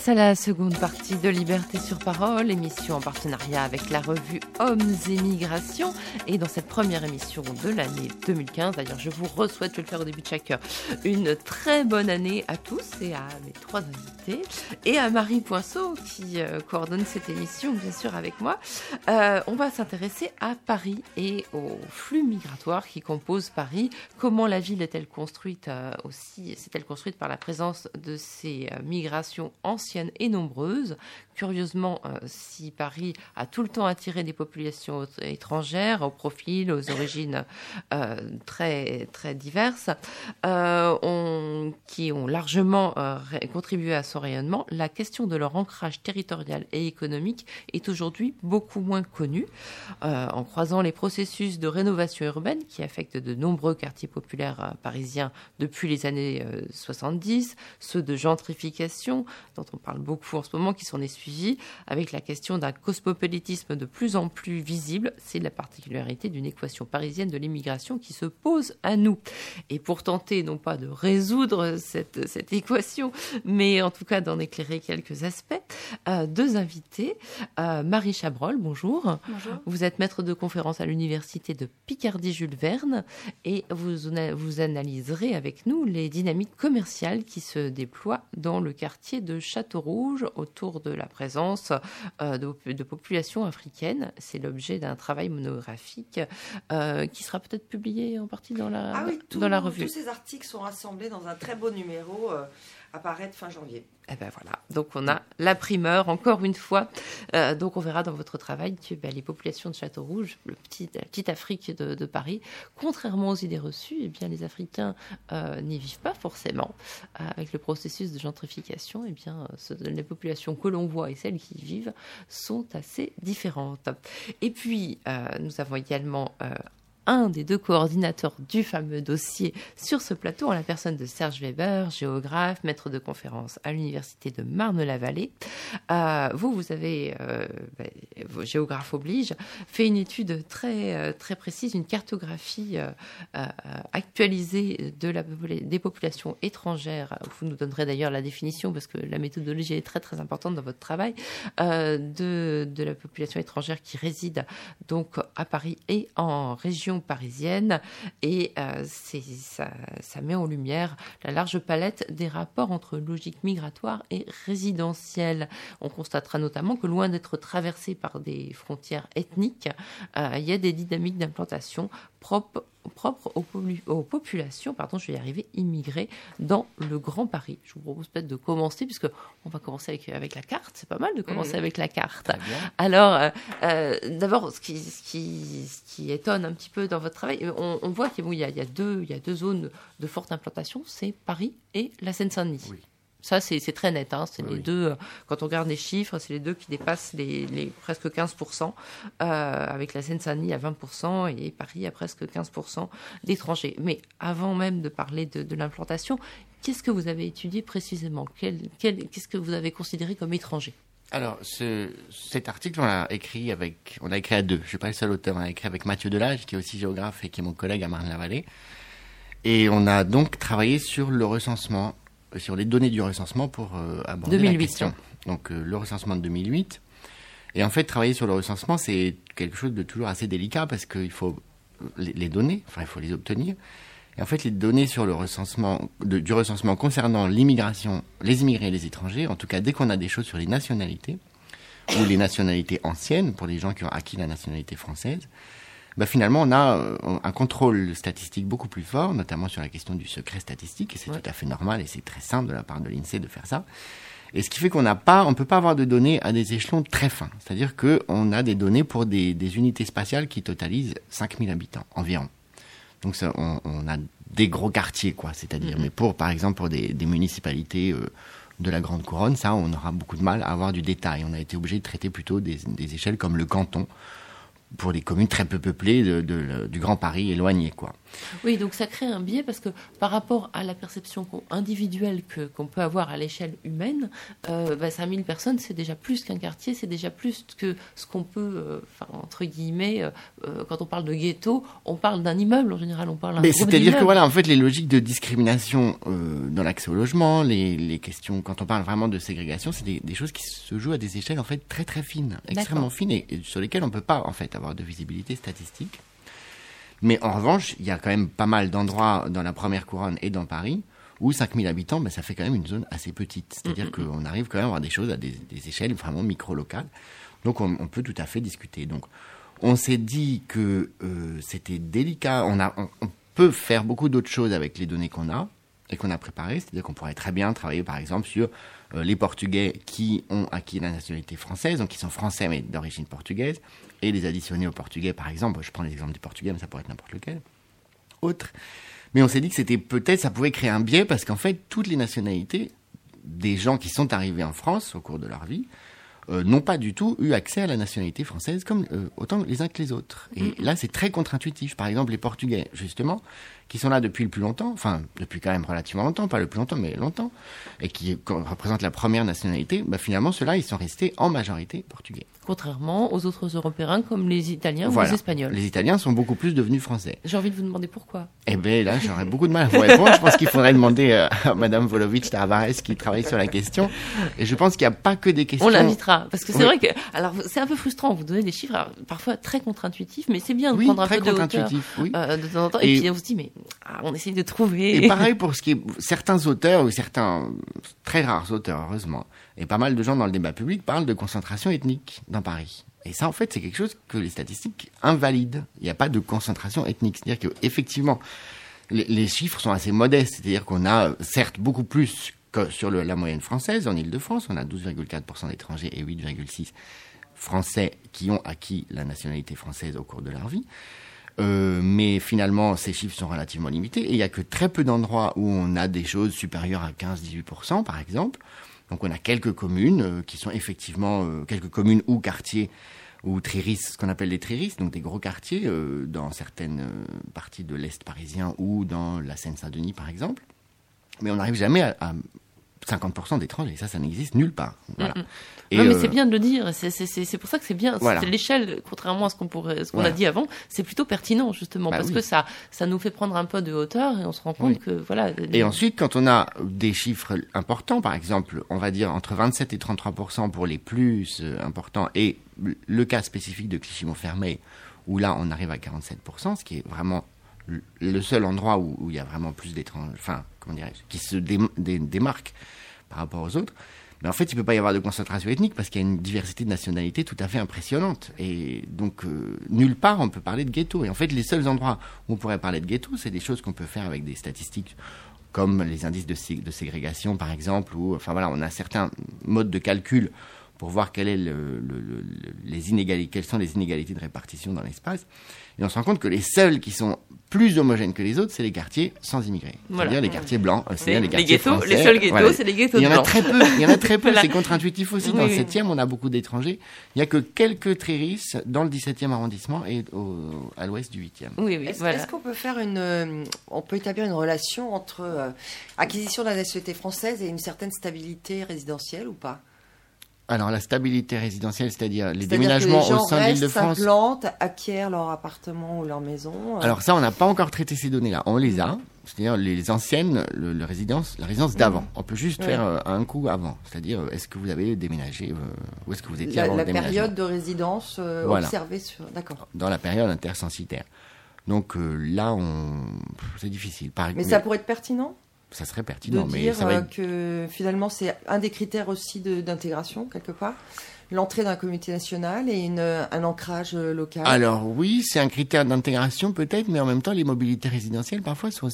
Passe à la seconde partie de Liberté sur parole, émission en partenariat avec la revue Hommes et Migrations. Et dans cette première émission de l'année 2015, d'ailleurs je vous re-souhaite, je vais le faire au début de chaque heure, une très bonne année à tous et à mes trois invités et à Marie Poinceau qui euh, coordonne cette émission bien sûr avec moi. Euh, on va s'intéresser à Paris et aux flux migratoires qui composent Paris. Comment la ville est-elle construite euh, aussi S'est-elle construite par la présence de ces migrations anciennes et nombreuses Curieusement, euh, si Paris a tout le temps attiré des populations étrangères au profil, aux origines euh, très très diverses, euh, qui ont largement euh, contribué à son rayonnement, la question de leur ancrage territorial et économique est aujourd'hui beaucoup moins connue. En croisant les processus de rénovation urbaine qui affectent de nombreux quartiers populaires parisiens depuis les années euh, 70, ceux de gentrification dont on parle beaucoup en ce moment qui s'en est suivi, avec la question d'un cosmopolitisme de plus en plus visible, c'est la particularité d'une équation parisienne de l'immigration qui se pose à nous. Et pour tenter non pas de résoudre cette, cette équation, mais en tout cas d'en éclairer quelques aspects, euh, deux invités. Euh, Marie Chabrol, bonjour. Bonjour. Vous êtes maître de conférence à l'université de Picardie-Jules Verne et vous, vous analyserez avec nous les dynamiques commerciales qui se déploient dans le quartier de Château-Rouge autour de la présence euh, de, de populations africaines. C'est l'objet d'un travail monographique euh, qui sera peut-être publié en partie dans la, Ah oui, tout- dans la revue. tous ces articles sont rassemblés dans un très beau numéro euh, à paraître fin janvier. Eh ben voilà, donc on a la primeur encore une fois. Euh, donc on verra dans votre travail que ben, les populations de Château-Rouge, le petit, la petite Afrique de, Paris, contrairement aux idées reçues, eh bien les Africains euh, n'y vivent pas forcément. Euh, avec le processus de gentrification, eh bien les populations que l'on voit et celles qui y vivent sont assez différentes. Et puis nous avons également un des deux coordinateurs du fameux dossier sur ce plateau en la personne de Serge Weber, géographe, maître de conférence à l'université de Marne-la-Vallée. Euh, vous, vous avez, euh, ben, vos géographes oblige, fait une étude très euh, très précise, une cartographie actualisée des populations étrangères. Vous nous donnerez d'ailleurs la définition parce que la méthodologie est très très importante dans votre travail de, de la population étrangère qui réside donc à Paris et en région parisienne. Et euh, ça, ça met en lumière la large palette des rapports entre logique migratoire et résidentielle. On constatera notamment que loin d'être traversé par des frontières ethniques, euh, il y a des dynamiques d'implantation propres propres aux, populations, pardon, je vais y arriver, immigrées dans le Grand Paris. Je vous propose peut-être de commencer, puisque on va commencer avec, avec la carte. C'est pas mal de commencer Mhm. avec la carte. Alors, euh, euh, d'abord, ce qui, ce, qui, ce qui étonne un petit peu dans votre travail, on, on voit qu'il y, a- il y, a deux- il y a deux zones de forte implantation, c'est Paris et la Seine-Saint-Denis. Oui. Ça, c'est très net. Hein. C'est Oui, les deux, euh, quand on regarde les chiffres, c'est les deux qui dépassent les, les presque 15%, euh, avec la Seine-Saint-Denis à 20% et Paris à presque 15% d'étrangers. Mais avant même de parler de, de l'implantation, qu'est-ce que vous avez étudié précisément? Qu'est-ce que vous avez considéré comme étranger? Alors, ce- cet article, on l'a écrit avec, on l'a écrit à deux. Je suis pas le seul auteur. On l'a écrit avec Mathieu Delage, qui est aussi géographe et qui est mon collègue à Marne-la-Vallée. Et on a donc travaillé sur le recensement, sur les données du recensement pour euh, aborder 2008, la question. Donc, euh, le recensement de 2008. Et en fait, travailler sur le recensement, c'est quelque chose de toujours assez délicat parce qu'il faut les, les données, enfin, il faut les obtenir. Et en fait, les données sur le recensement, de- du recensement concernant l'immigration, les immigrés et les étrangers, en tout cas, dès qu'on a des choses sur les nationalités, ou les nationalités anciennes, pour les gens qui ont acquis la nationalité française, bah finalement, on a euh, un contrôle statistique beaucoup plus fort, notamment sur la question du secret statistique, et c'est Ouais. tout à fait normal, et c'est très simple de la part de l'INSEE de faire ça. Et ce qui fait qu'on n'a pas, on peut pas avoir de données à des échelons très fins. C'est-à-dire qu'on a des données pour des, des unités spatiales qui totalisent 5000 habitants environ. Donc ça, on, on a des gros quartiers, quoi. C'est-à-dire, Mhm. mais pour, par exemple, pour des, des municipalités euh, de la Grande Couronne, ça, on aura beaucoup de mal à avoir du détail. On a été obligé de traiter plutôt des, des échelles comme le canton pour les communes très peu peuplées du Grand Paris éloigné, quoi. Oui, donc ça crée un biais parce que par rapport à la perception individuelle que, qu'on peut avoir à l'échelle humaine, euh, bah, 5000 personnes, c'est déjà plus qu'un quartier, c'est déjà plus que ce qu'on peut, euh, entre guillemets, euh, euh, quand on parle de ghetto, on parle d'un immeuble en général, on parle d'un Mais c'est-à-dire que voilà, en fait, les logiques de discrimination dans l'accès au logement, les, les questions, quand on parle vraiment de ségrégation, c'est des, des choses qui se jouent à des échelles en fait très très fines, extrêmement fines et, et sur lesquelles on peut pas en fait avoir de visibilité statistique. Mais en revanche, il y a quand même pas mal d'endroits dans la première couronne et dans Paris où 5000 habitants, ben, ça fait quand même une zone assez petite. C'est-à-dire qu'on arrive quand même à avoir des choses à des, des échelles vraiment micro-locales. Donc on, on peut tout à fait discuter. Donc on s'est dit que euh, c'était délicat. On, a, on, on peut faire beaucoup d'autres choses avec les données qu'on a et qu'on a préparées. C'est-à-dire qu'on pourrait très bien travailler par exemple sur euh, les Portugais qui ont acquis la nationalité française, donc qui sont français mais d'origine portugaise, et les additionner aux Portugais par exemple. Je prends l'exemple du Portugais, mais ça pourrait être n'importe lequel. Autre. Mais on s'est dit que c'était peut-être, ça pouvait créer un biais parce qu'en fait, toutes les nationalités des gens qui sont arrivés en France au cours de leur vie euh, n'ont pas du tout eu accès à la nationalité française comme euh, autant les uns que les autres. Et là, c'est très contre-intuitif. Par exemple, les Portugais, justement, qui sont là depuis le plus longtemps, enfin depuis quand même relativement longtemps, pas le plus longtemps, mais longtemps, et qui représentent la première nationalité, bah, finalement, ceux-là, ils sont restés en majorité portugais. Contrairement aux autres Européens comme les Italiens ou les Espagnols. Les Italiens sont beaucoup plus devenus français. J'ai envie de vous demander pourquoi. Eh ben là, j'aurais beaucoup de mal à vous répondre. Je pense qu'il faudrait demander euh, à Madame Volovic Tavares qui travaille sur la question. Et je pense qu'il n'y a pas que des questions. On l'invitera parce que c'est Oui. vrai que alors c'est un peu frustrant vous donner des chiffres alors, parfois très contre-intuitifs mais c'est bien de Oui, prendre un très peu de hauteur contre-intuitif. Oui. euh, de temps en temps et, Et- puis on se dit mais on essaye de trouver Et pareil pour ce qui est certains auteurs ou certains très rares auteurs, heureusement, et pas mal de gens dans le débat public parlent de concentration ethnique dans Paris. Et ça, en fait, c'est quelque chose que les statistiques invalident. Il n'y a pas de concentration ethnique. C'est-à-dire qu'effectivement, les, les chiffres sont assez modestes. C'est-à-dire qu'on a, certes, beaucoup plus que sur la moyenne française. En Ile-de-France, on a 12,4% d'étrangers et 8,6% français qui ont acquis la nationalité française au cours de leur vie. Euh, mais finalement, ces chiffres sont relativement limités et il n'y a que très peu d'endroits où on a des choses supérieures à 15-18%, par exemple. Donc on a quelques communes euh, qui sont effectivement euh, quelques communes ou quartiers ou tréris, ce qu'on appelle les tréris, donc des gros quartiers dans certaines parties de l'Est parisien ou dans la Seine-Saint-Denis, par exemple. Mais on n'arrive jamais à 50% d'étrangers. Ça, ça n'existe nulle part. Voilà. Et, non mais euh, c'est bien de le dire c'est pour ça que c'est bien Voilà. C'est l'échelle contrairement à ce qu'on pourrait ce qu'on Voilà. a dit avant c'est plutôt pertinent justement Bah parce oui. que ça ça nous fait prendre un peu de hauteur et on se rend compte Oui. que voilà Et ensuite, quand on a des chiffres importants, par exemple, on va dire entre 27 et 33 pour les plus euh, importants, et le cas spécifique de Clichy-Montfermeil, où là, on arrive à 47 ce qui est vraiment le- seul endroit où, il y a vraiment plus d'étrangers, enfin, comment dirais-je, qui se dé- dé- démarque par rapport aux autres. Mais en fait, il ne peut pas y avoir de concentration ethnique parce qu'il y a une diversité de nationalités tout à fait impressionnante. Et donc, euh, nulle part on peut parler de ghetto. Et en fait, les seuls endroits où on pourrait parler de ghetto, c'est des choses qu'on peut faire avec des statistiques comme les indices de, de ségrégation, par exemple, ou enfin voilà, on a certains modes de calcul pour voir quel est le, le- le- le- les inégalités, quelles sont les inégalités de répartition dans l'espace. Et on se rend compte que les seuls qui sont plus homogènes que les autres, c'est les quartiers sans immigrés. Voilà. C'est-à-dire les quartiers blancs, euh, les, c'est-à-dire les, les quartiers ghettos français. les seuls ghettos Voilà. c'est les ghettos Il y en de a blancs. très peu, il y en a très peu, Voilà. c'est contre-intuitif aussi. Oui, Dans le oui. 7e, on a beaucoup d'étrangers. Il n'y a que quelques tréris dans le 17e arrondissement et au- à l'ouest du 8e. oui oui Est-ce voilà est-ce qu'on peut faire une, euh, on peut établir une relation entre euh, acquisition de la nationalité française et une certaine stabilité résidentielle ou pas? Alors la stabilité résidentielle, c'est-à-dire les que déménagements les gens au sein de l'Île-de-France. s'implantent, acquièrent leur appartement ou leur maison. euh, Alors ça, on n'a pas encore traité ces données-là. On les a, c'est-à-dire les anciennes, le, le résidence, la résidence d'avant. On peut juste Ouais. faire euh, un coup avant, c'est-à-dire euh, est-ce que vous avez déménagé, euh, où est-ce que vous étiez la, avant la le période de résidence Voilà. observée sur. D'accord. Dans la période intercensitaire. Donc là, on, c'est difficile. Par- Mais ça pourrait être pertinent? Ça serait de pertinent, mais dire ça va euh, que finalement c'est un des critères aussi de- d'intégration quelque part, l'entrée d'un comité national et une, un ancrage euh, local. Alors oui, c'est un critère d'intégration peut-être, mais en même temps, les mobilités résidentielles, parfois, sont...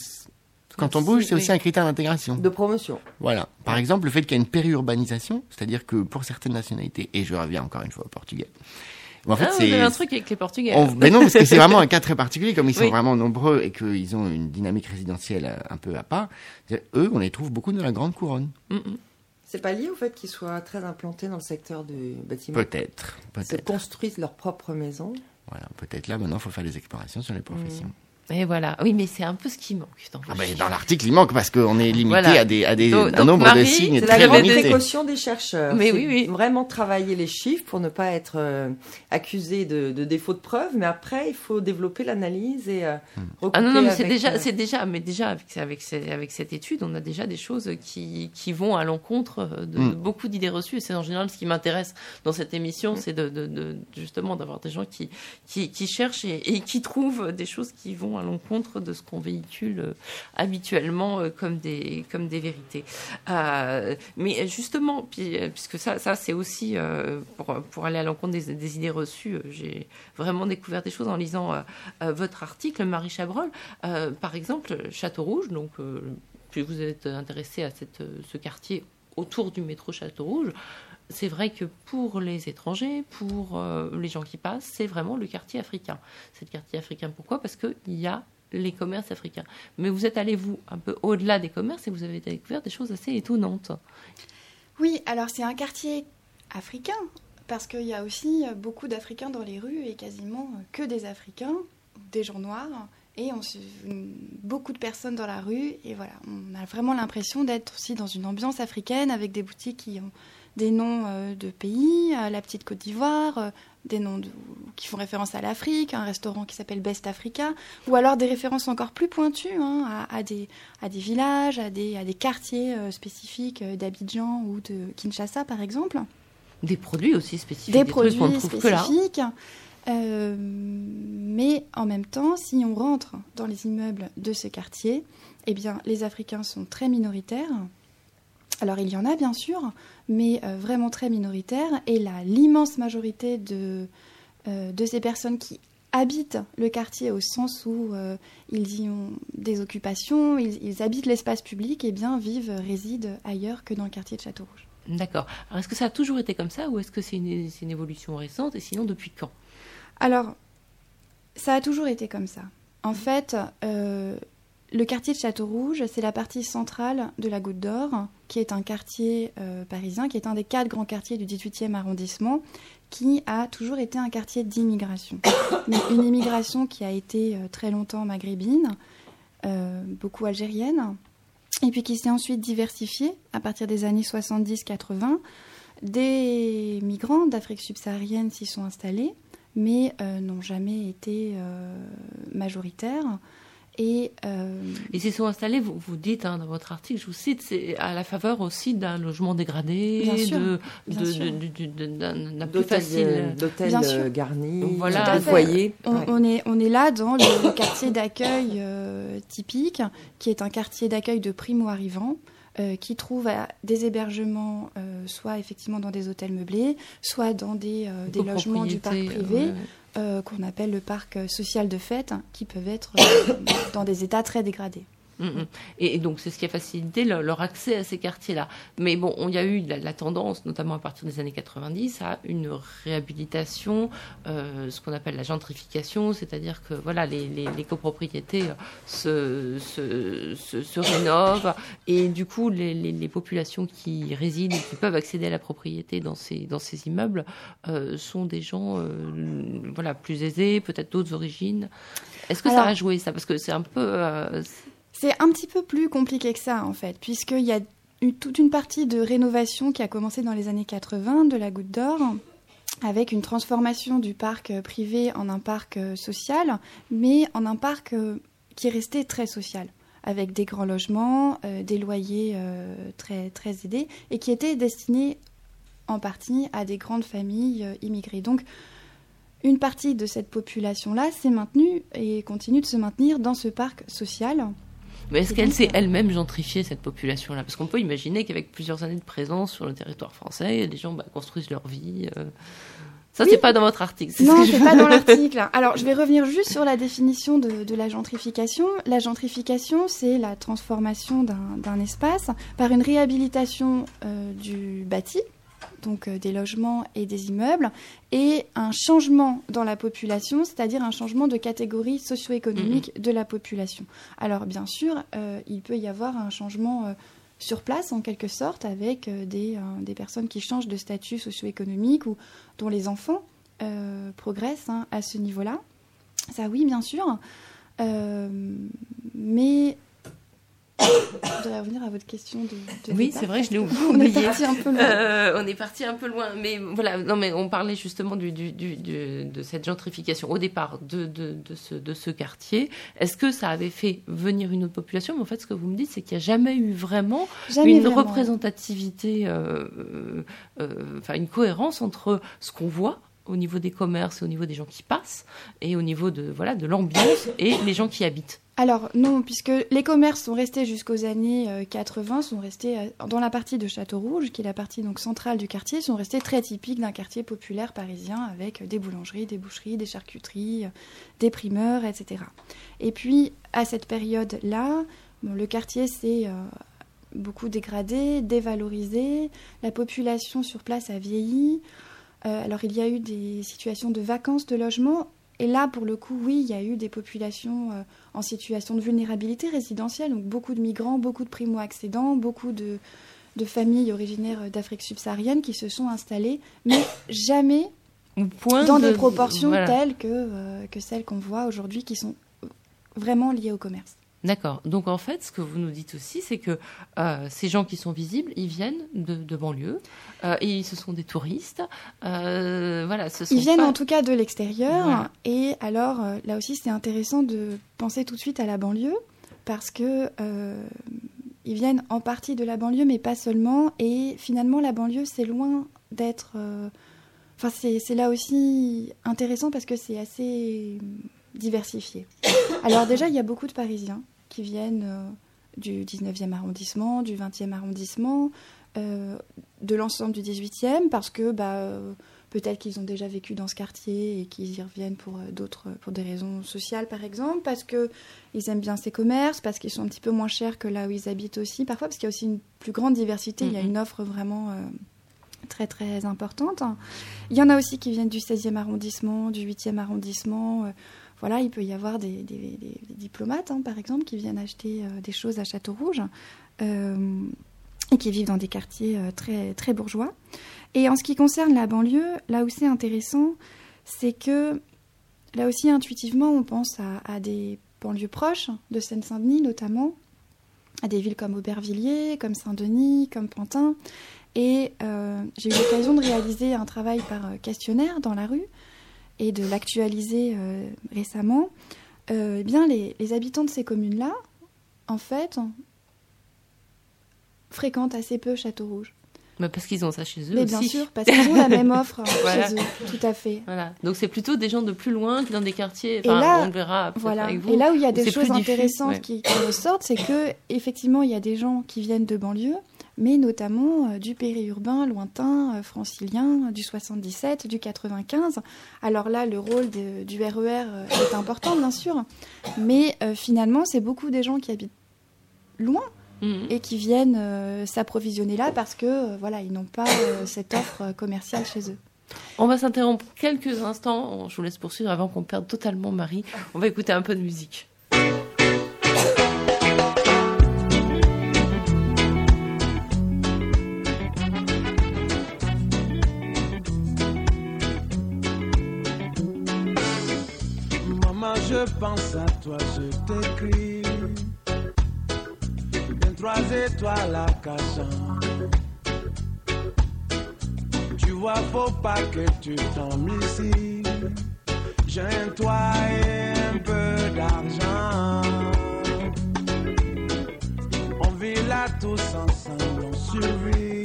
quand on bouge, c'est oui. aussi un critère d'intégration. de promotion. Voilà. Par exemple, le fait qu'il y ait une périurbanisation, c'est-à-dire que pour certaines nationalités, et je reviens encore une fois au portugais, en fait, Ah, c'est... un truc avec les portugais on- Mais non, parce que c'est vraiment un cas très particulier, comme ils sont Oui. vraiment nombreux et qu'ils ont une dynamique résidentielle euh, un peu à part. Eux, on les trouve beaucoup dans la grande couronne. Mm, mm. C'est pas lié au fait qu'ils soient très implantés dans le secteur du bâtiment? Peut-être, Ils se peut-être. construisent leur propre maison? Voilà, peut-être là, maintenant, il faut faire des explorations sur les professions. Et voilà. Oui, mais c'est un peu ce qui manque. Dans, ah ben, dans l'article, il manque parce qu'on est limité à des, à des, un nombre de signes très limité. C'est la grande précaution des chercheurs. Mais oui, oui. Vraiment travailler les chiffres pour ne pas être euh, accusé de, de, défaut de preuve. Mais après, il faut développer l'analyse et euh, hmm. Ah non, non, mais c'est déjà, euh, c'est déjà, mais déjà avec, avec, avec, cette étude, on a déjà des choses qui, qui vont à l'encontre de, hmm. beaucoup d'idées reçues. Et c'est en général ce qui m'intéresse dans cette émission, hmm. c'est de, de, justement d'avoir des gens qui, qui, qui cherchent et, et qui trouvent des choses qui vont à l'encontre de ce qu'on véhicule euh, habituellement euh, comme des, comme des vérités. Euh, mais justement, puisque ça, ça c'est aussi pour, pour, aller à l'encontre des, idées reçues, j'ai vraiment découvert des choses en lisant votre article, Marie Chabrol. par exemple, Château Rouge, donc vous êtes intéressé à cette, ce quartier autour du métro Château Rouge, c'est vrai que pour les étrangers, pour les gens qui passent, c'est vraiment le quartier africain. C'est le quartier africain. Pourquoi? Parce qu'il y a les commerces africains. Mais vous êtes allé, vous, un peu au-delà des commerces et vous avez découvert des choses assez étonnantes. Oui, alors c'est un quartier africain, parce qu'il y a aussi beaucoup d'Africains dans les rues et quasiment que des Africains, des gens noirs, et on, beaucoup de personnes dans la rue. Et voilà, on a vraiment l'impression d'être aussi dans une ambiance africaine avec des boutiques qui ont des noms euh, de pays, euh, la petite Côte d'Ivoire, euh, des noms qui font référence à l'Afrique, un restaurant qui s'appelle Best Africa, ou alors des références encore plus pointues hein, à, des, à des villages, à des, à des quartiers spécifiques d'Abidjan ou de Kinshasa par exemple. Des produits aussi spécifiques. Des, produits spécifiques. mais en même temps, si on rentre dans les immeubles de ce quartier, eh bien, les Africains sont très minoritaires. Alors il y en a bien sûr, mais euh, vraiment très minoritaire. Et l'immense majorité de, euh, de ces personnes qui habitent le quartier au sens où euh, ils y ont des occupations, ils, habitent l'espace public, et bien vivent, résident ailleurs que dans le quartier de Château-Rouge. D'accord. Alors est-ce que ça a toujours été comme ça ou est-ce que c'est une, une, évolution récente et sinon depuis quand? Alors, ça a toujours été comme ça. En fait, le quartier de Château-Rouge, c'est la partie centrale de la Goutte d'Or, qui est un quartier euh, parisien, qui est un des quatre grands quartiers du 18e arrondissement, qui a toujours été un quartier d'immigration. Une immigration qui a été euh, très longtemps maghrébine, euh, beaucoup algérienne, et puis qui s'est ensuite diversifiée à partir des années 70-80. Des migrants d'Afrique subsaharienne s'y sont installés, mais n'ont jamais été majoritaires. Et, euh... Ils s'y sont installés, vous, vous dites hein, dans votre article, je vous cite, c'est à la faveur aussi d'un logement dégradé, d'un plus facile d'hôtels garnis, voilà. de foyers. On, on, est, on est là dans le quartier d'accueil euh, typique, qui est un quartier d'accueil de primo-arrivants. Euh, qui trouve des hébergements, euh, soit effectivement dans des hôtels meublés, soit dans des, euh, des logements du parc privé, euh, qu'on appelle le parc social de fête, qui peuvent être euh, dans des états très dégradés. Mm, mm. Et, donc, c'est ce qui a facilité leur, accès à ces quartiers-là. Mais bon, il y a eu la, tendance, notamment à partir des années 90, à une réhabilitation, euh, ce qu'on appelle la gentrification, c'est-à-dire que voilà, les, les, copropriétés se, se, se, rénovent et du coup, les, les, populations qui résident et qui peuvent accéder à la propriété dans ces, dans ces immeubles euh, sont des gens euh, voilà, plus aisés, peut-être d'autres origines. Est-ce que ça a joué ça? Parce que c'est un peu c'est un petit peu plus compliqué que ça, en fait, puisqu'il y a eu toute une partie de rénovation qui a commencé dans les années 80 de la Goutte d'Or, avec une transformation du parc euh, privé en un parc euh, social, mais en un parc euh, qui restait très social avec des grands logements, des loyers très, très aidés, et qui était destiné en partie à des grandes familles immigrées. Donc, une partie de cette population-là s'est maintenue et continue de se maintenir dans ce parc social. Mais est-ce qu'elle s'est elle-même gentrifiée, cette population-là? Parce qu'on peut imaginer qu'avec plusieurs années de présence sur le territoire français, les gens bah, construisent leur vie. Euh. Ça, c'est pas dans votre article. Non, c'est pas dans l'article. Alors, je vais revenir juste sur la définition de, la gentrification. La gentrification, c'est la transformation d'un espace par une réhabilitation euh, du bâti, donc euh, des logements et des immeubles, et un changement dans la population, c'est-à-dire un changement de catégorie socio-économique de la population. Alors bien sûr, euh, il peut y avoir un changement euh, sur place en quelque sorte avec des, des, personnes qui changent de statut socio-économique ou dont les enfants progressent hein, à ce niveau-là. Ça oui, bien sûr. mais je voudrais revenir à votre question de. oui, c'est vrai, je l'ai oublié. On est parti un peu loin. Euh, on est parti un peu loin, mais voilà. Non, mais on parlait justement du, du, du, de cette gentrification au départ de, de, ce, de ce quartier. Est-ce que ça avait fait venir une autre population? Mais en fait, ce que vous me dites, c'est qu'il n'y a jamais eu vraiment une représentativité, euh, euh, enfin une cohérence entre ce qu'on voit au niveau des commerces, au niveau des gens qui passent, et au niveau de voilà de l'ambiance et les gens qui habitent. Alors non, puisque les commerces sont restés jusqu'aux années 80, euh, sont restés euh, dans la partie de Château-Rouge, qui est la partie donc centrale du quartier, sont restés très typiques d'un quartier populaire parisien avec des boulangeries, des boucheries, des charcuteries, euh, des primeurs, etc. Et puis à cette période-là, le quartier s'est beaucoup dégradé, dévalorisé, la population sur place a vieilli. Alors il y a eu des situations de vacances de logement. Et là, pour le coup, oui, il y a eu des populations euh, en situation de vulnérabilité résidentielle, donc beaucoup de migrants, beaucoup de primo-accédants, beaucoup de, familles originaires d'Afrique subsaharienne qui se sont installées, mais jamais dans des proportions telles que, euh, que celles qu'on voit aujourd'hui, qui sont vraiment liées au commerce. D'accord. Donc en fait, ce que vous nous dites aussi, c'est que euh, ces gens qui sont visibles, ils viennent de, banlieue euh, et ce sont des touristes. Euh, voilà, ce ils viennent en tout cas de l'extérieur. Et alors là aussi, c'est intéressant de penser tout de suite à la banlieue parce que ils viennent en partie de la banlieue, mais pas seulement. Et finalement, la banlieue, c'est loin d'être. Enfin, c'est là aussi intéressant parce que c'est assez diversifié. Alors déjà, il y a beaucoup de Parisiens qui viennent euh, du 19e arrondissement, du 20e arrondissement, euh, de l'ensemble du 18e, parce que bah, euh, peut-être qu'ils ont déjà vécu dans ce quartier et qu'ils y reviennent pour d'autres, pour des raisons sociales par exemple, parce qu'ils aiment bien ces commerces, parce qu'ils sont un petit peu moins chers que là où ils habitent aussi, parfois parce qu'il y a aussi une plus grande diversité, il y a mm-hmm. une offre vraiment très très importante. Il y en a aussi qui viennent du 16e arrondissement, du 8e arrondissement voilà, il peut y avoir des, diplomates, hein, par exemple, qui viennent acheter euh, des choses à Château-Rouge euh, et qui vivent dans des quartiers euh, très, très bourgeois. Et en ce qui concerne la banlieue, là où c'est intéressant, c'est que là aussi, intuitivement, on pense à, des banlieues proches, de Seine-Saint-Denis notamment, à des villes comme Aubervilliers, comme Saint-Denis, comme Pantin. Et j'ai eu l'occasion de réaliser un travail par questionnaire dans la rue et de l'actualiser euh, récemment, euh, eh bien les, habitants de ces communes-là, en fait, fréquentent assez peu Château-Rouge. Mais parce qu'ils ont ça chez eux Mais bien sûr, parce qu'ils ont la même offre chez eux, tout à fait. Voilà. Donc c'est plutôt des gens de plus loin qui dans des quartiers. Et là, on verra voilà. avec vous. Et là où il y a des choses intéressantes qui, qui, ressortent, c'est que effectivement il y a des gens qui viennent de banlieue, mais notamment euh, du périurbain lointain euh, francilien, du 77, du 95. Alors là, le rôle du RER e euh, est important, bien sûr, mais finalement, c'est beaucoup des gens qui habitent loin. Mhm. et qui viennent s'approvisionner là parce que voilà ils n'ont pas cette offre commerciale chez eux. On va s'interrompre quelques instants. Je vous laisse poursuivre avant qu'on perde totalement Marie. On va écouter un peu de musique. Pense à toi, je t'écris. trois étoiles à cachant. Tu vois, faut pas que tu tombes ici. J'ai un toit et un peu d'argent. On vit là tous ensemble, on survit.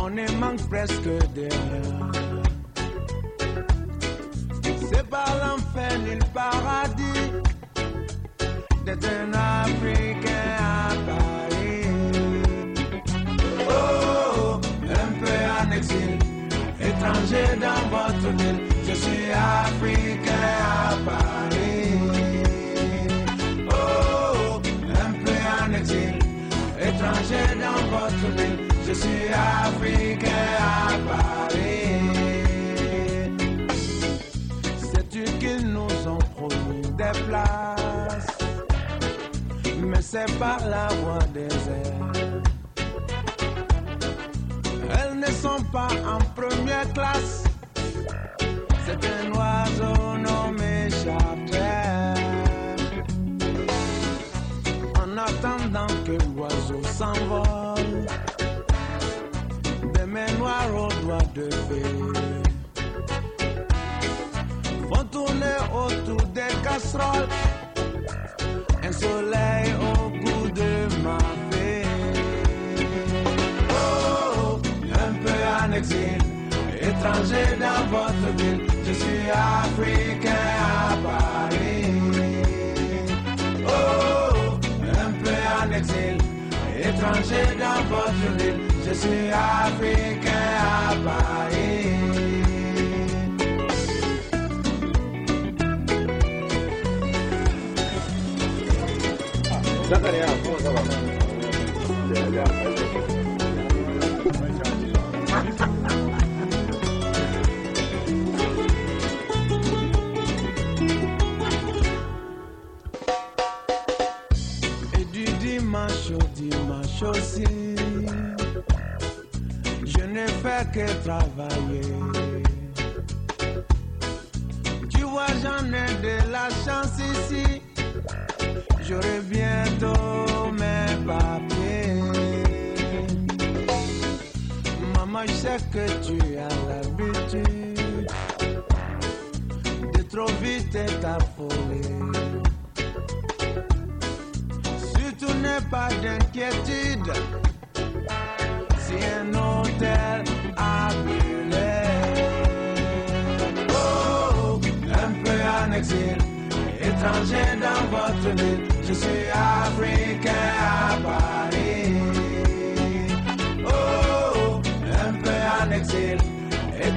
On est manque presque derrière pas l'enfer ni le paradis d'être un Africain à Paris. Oh, un peu en exil, étranger dans votre ville, je suis Africain à Paris. Oh, un peu en exil, étranger dans votre ville, je suis Africain à Paris. déplace, mais c'est par la voie des airs. Elles ne sont pas en première classe, c'est un oiseau nommé Chapelle. En attendant que l'oiseau s'envole, des mémoires au doigt de fée. Un soleil au bout de ma fée. Oh, un peu en exil, étranger dans votre ville, je suis africain à Paris. Oh, un peu en exil, étranger dans votre ville, je suis africain à Paris. Je ne fais que travailler. Tu as l'habitude de trop vite t'affoler. Surtout n'aie pas d'inquiétude si un hôtel a brûlé. Oh, un peu en exil, étranger dans votre ville, je suis africain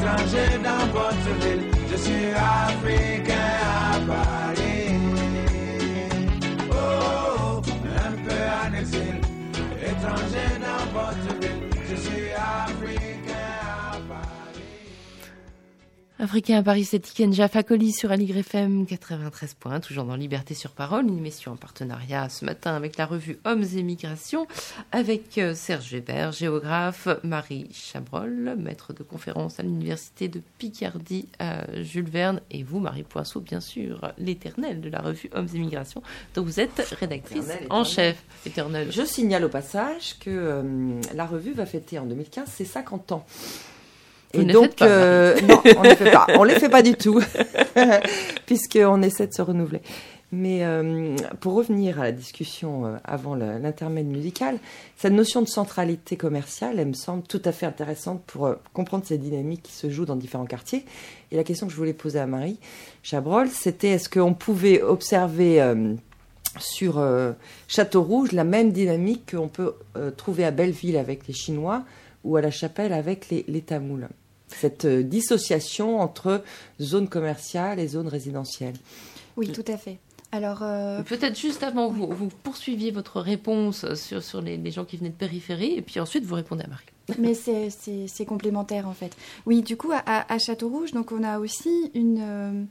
étranger dans votre ville, je suis africain Africain à Paris, c'est Tiken Fakoli sur Aligre FM 93 points, toujours dans Liberté sur Parole, une émission en partenariat ce matin avec la revue Hommes et Migrations, avec euh, Serge Weber, géographe, Marie Chabrol, maître de conférence à l'Université de Picardie à Jules Verne, et vous, Marie Poinceau, bien sûr, l'éternelle de la revue Hommes et Migrations, dont vous êtes rédactrice Éternelle, en éternelle. chef. Éternelle. Je signale au passage que euh, la revue va fêter en 2015 ses 50 ans. Vous Et donc, pas, euh, non, on ne les fait pas. On les fait pas du tout, puisqu'on essaie de se renouveler. Mais euh, pour revenir à la discussion euh, avant l'intermède musical, cette notion de centralité commerciale, elle me semble tout à fait intéressante pour euh, comprendre ces dynamiques qui se jouent dans différents quartiers. Et la question que je voulais poser à Marie Chabrol, c'était est-ce qu'on pouvait observer euh, sur Château Rouge la même dynamique qu'on peut trouver à Belleville avec les Chinois ou à La Chapelle avec les, les Tamouls Cette euh, dissociation entre zone commerciale et zone résidentielle. Oui, tout à fait. Alors, euh, Peut-être juste avant, vous, vous poursuiviez votre réponse sur, sur les, les gens qui venaient de périphérie, et puis ensuite vous répondez à Marie. mais c'est- c'est c'est complémentaire en fait. Oui, du coup, à, à Château-Rouge, donc on a aussi une, euh,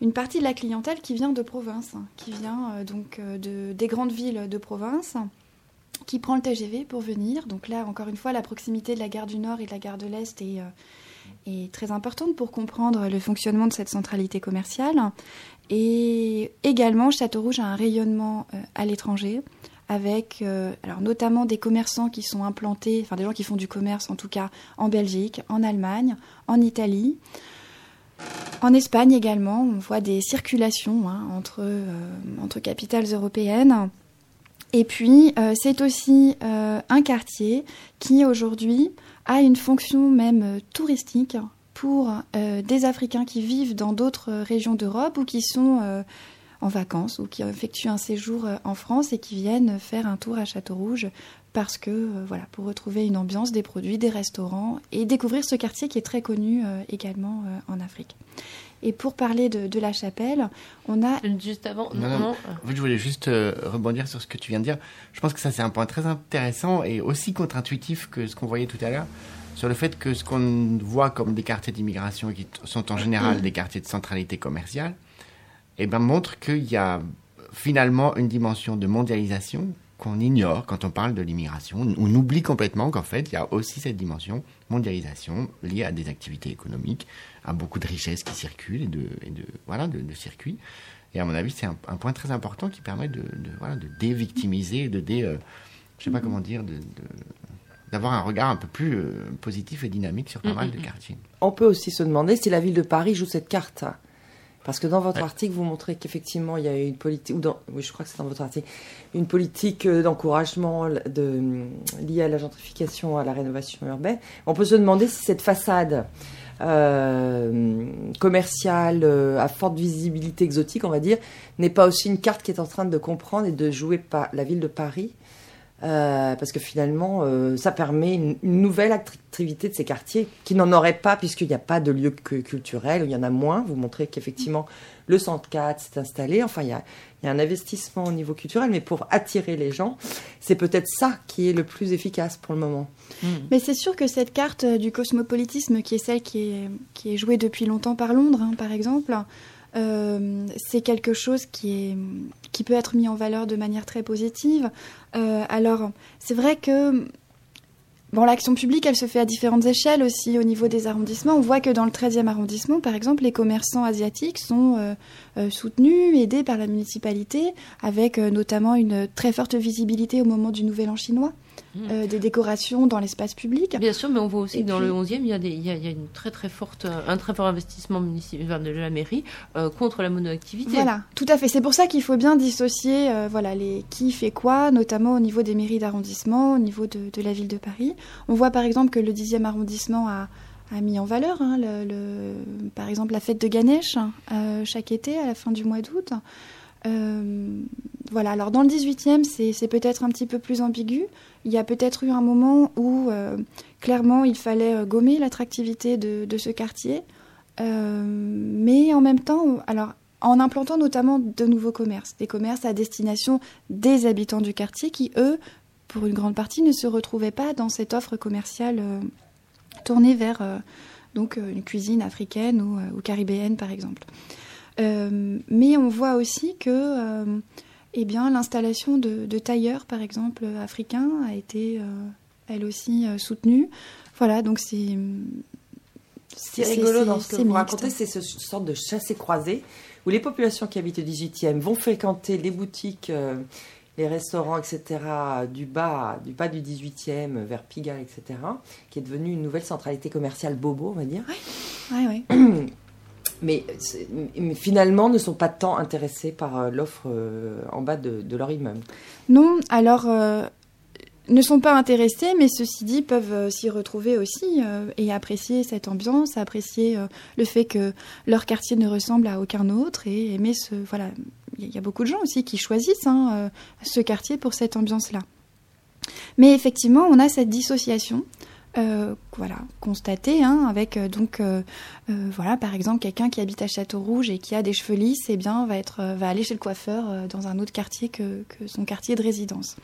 une partie de la clientèle qui vient de province, hein, qui vient euh, donc euh, de, des grandes villes de province, qui prend le TGV pour venir. Donc là, encore une fois, la proximité de la gare du Nord et de la gare de l'Est est, euh, très importante pour comprendre le fonctionnement de cette centralité commerciale. Et également, Château-Rouge a un rayonnement euh, à l'étranger avec euh, alors notamment des commerçants qui sont implantés, enfin des gens qui font du commerce en tout cas en Belgique, en Allemagne, en Italie. En Espagne également, on voit des circulations hein, entre, entre capitales européennes. Et puis, euh, c'est aussi euh, un quartier qui aujourd'hui a une fonction même euh, touristique pour des Africains qui vivent dans d'autres régions d'Europe ou qui sont en vacances ou qui effectuent un séjour en France et qui viennent faire un tour à Château-Rouge parce que voilà pour retrouver une ambiance, des produits, des restaurants et découvrir ce quartier qui est très connu également en Afrique. Et pour parler de, de la chapelle, on a Juste avant, Non, non. En fait, je voulais juste euh, rebondir sur ce que tu viens de dire. Je pense que ça, c'est un point très intéressant et aussi contre-intuitif que ce qu'on voyait tout à l'heure, sur le fait que ce qu'on voit comme des quartiers d'immigration qui sont en général des quartiers de centralité commerciale, eh ben, montre qu'il y a finalement une dimension de mondialisation qu'on ignore quand on parle de l'immigration. On oublie complètement qu'en fait, il y a aussi cette dimension mondialisation liée à des activités économiques, à beaucoup de richesses qui circulent et de, et de voilà, de, de circuits. Et à mon avis, c'est un, un point très important qui permet de, de, voilà, de dévictimiser, de dé, euh, je sais pas comment dire, de, de- d'avoir un regard un peu plus euh, positif et dynamique sur pas mal de quartiers. On peut aussi se demander si la ville de Paris joue cette carte. Parce que dans votre Ouais. article, vous montrez qu'effectivement, il y a une politique, ou dans, oui, je crois que c'est dans votre article, une politique euh, d'encouragement de, liée à la gentrification, à la rénovation urbaine. On peut se demander si cette façade euh, commerciale euh, à forte visibilité exotique, on va dire, n'est pas aussi une carte qui est en train de comprendre et de jouer par la ville de Paris. Euh, parce que finalement, euh, ça permet une, une nouvelle attractivité de ces quartiers qui n'en auraient pas puisqu'il n'y a pas de lieu que- culturel, il y en a moins. Vous montrez qu'effectivement, le centre 4 s'est installé. Enfin, il y, a, il y a un investissement au niveau culturel, mais pour attirer les gens, c'est peut-être ça qui est le plus efficace pour le moment. Mais c'est sûr que cette carte euh, du cosmopolitisme, qui est celle qui est, qui est jouée depuis longtemps par Londres, hein, par exemple, euh, c'est quelque chose qui, peut être mis en valeur de manière très positive. Euh, alors, c'est vrai que l'action publique, elle se fait à différentes échelles aussi au niveau des arrondissements. On voit que dans le 13e arrondissement, par exemple, les commerçants asiatiques sont euh, soutenus, aidés par la municipalité, avec notamment une très forte visibilité au moment du Nouvel An chinois. Euh, des décorations dans l'espace public. Bien sûr, mais on voit aussi Et que dans le 11e, il y a, des, il y a, il y a une très très forte, un très fort investissement municipal de la mairie euh, contre la monoactivité. Voilà, tout à fait. C'est pour ça qu'il faut bien dissocier euh, voilà, les qui fait quoi, notamment au niveau des mairies d'arrondissement, au niveau de, de la ville de Paris. On voit par exemple que le 10e arrondissement a, a mis en valeur, hein, le, le- par exemple, la fête de Ganesh chaque été à la fin du mois d'août. Euh, voilà, alors dans le 18e, c'est peut-être un petit peu plus ambigu. Il y a peut-être eu un moment où euh, clairement il fallait euh, gommer l'attractivité de, ce quartier. Mais en même temps, alors en implantant notamment de nouveaux commerces, des commerces à destination des habitants du quartier qui, eux, pour une grande partie, ne se retrouvaient pas dans cette offre commerciale tournée vers donc une cuisine africaine ou caribéenne, par exemple. Euh, mais on voit aussi que euh, eh bien, l'installation de, de tailleurs, par exemple, africains, a été euh, elle aussi soutenue. Voilà, donc c'est. C'est rigolo dans ce que vous mixte. racontez, c'est ce sorte de chassé-croisé où les populations qui habitent au 18e vont fréquenter les boutiques, euh, les restaurants, etc., du bas, du bas du 18e vers Pigalle, etc., qui est devenue une nouvelle centralité commerciale bobo, on va dire. Ouais, ouais. Mais, mais finalement ne sont pas tant intéressés par euh, l'offre euh, en bas de, leur immeuble. Non, alors euh, ne sont pas intéressés, mais ceci dit peuvent euh, s'y retrouver aussi et apprécier cette ambiance, apprécier le fait que leur quartier ne ressemble à aucun autre et aimer ce voilà. Il y, a- beaucoup de gens aussi qui choisissent hein, ce quartier pour cette ambiance-là. Mais effectivement, on a cette dissociation. Euh, voilà, hein, avec euh, donc, euh, euh, voilà, par exemple, quelqu'un qui habite à Château-Rouge et qui a des cheveux lisses, eh bien, va être, va aller chez le coiffeur dans un autre quartier que, son quartier de résidence.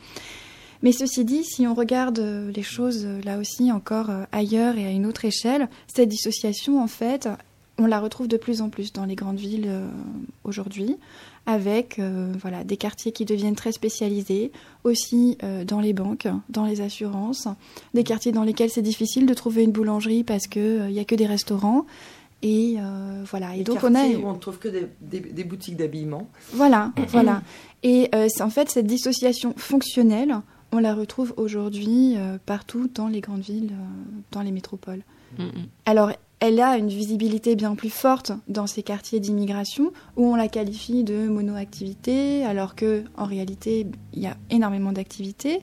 Mais ceci dit, si on regarde les choses là aussi encore ailleurs et à une autre échelle, cette dissociation, en fait, on la retrouve de plus en plus dans les grandes villes euh, aujourd'hui, avec euh, voilà, des quartiers qui deviennent très spécialisés, aussi euh, dans les banques, dans les assurances, des quartiers dans lesquels c'est difficile de trouver une boulangerie parce qu'il n'y a que des restaurants. Et euh, voilà. Et Les donc on a où on ne trouve que des, des- des boutiques d'habillement. voilà, voilà. Et euh, c'est en fait cette dissociation fonctionnelle, on la retrouve aujourd'hui euh, partout dans les grandes villes, euh, dans les métropoles. Mm, mm. Alors, elle a une visibilité bien plus forte dans ces quartiers d'immigration où on la qualifie de monoactivité, alors que en réalité, il y a énormément d'activités.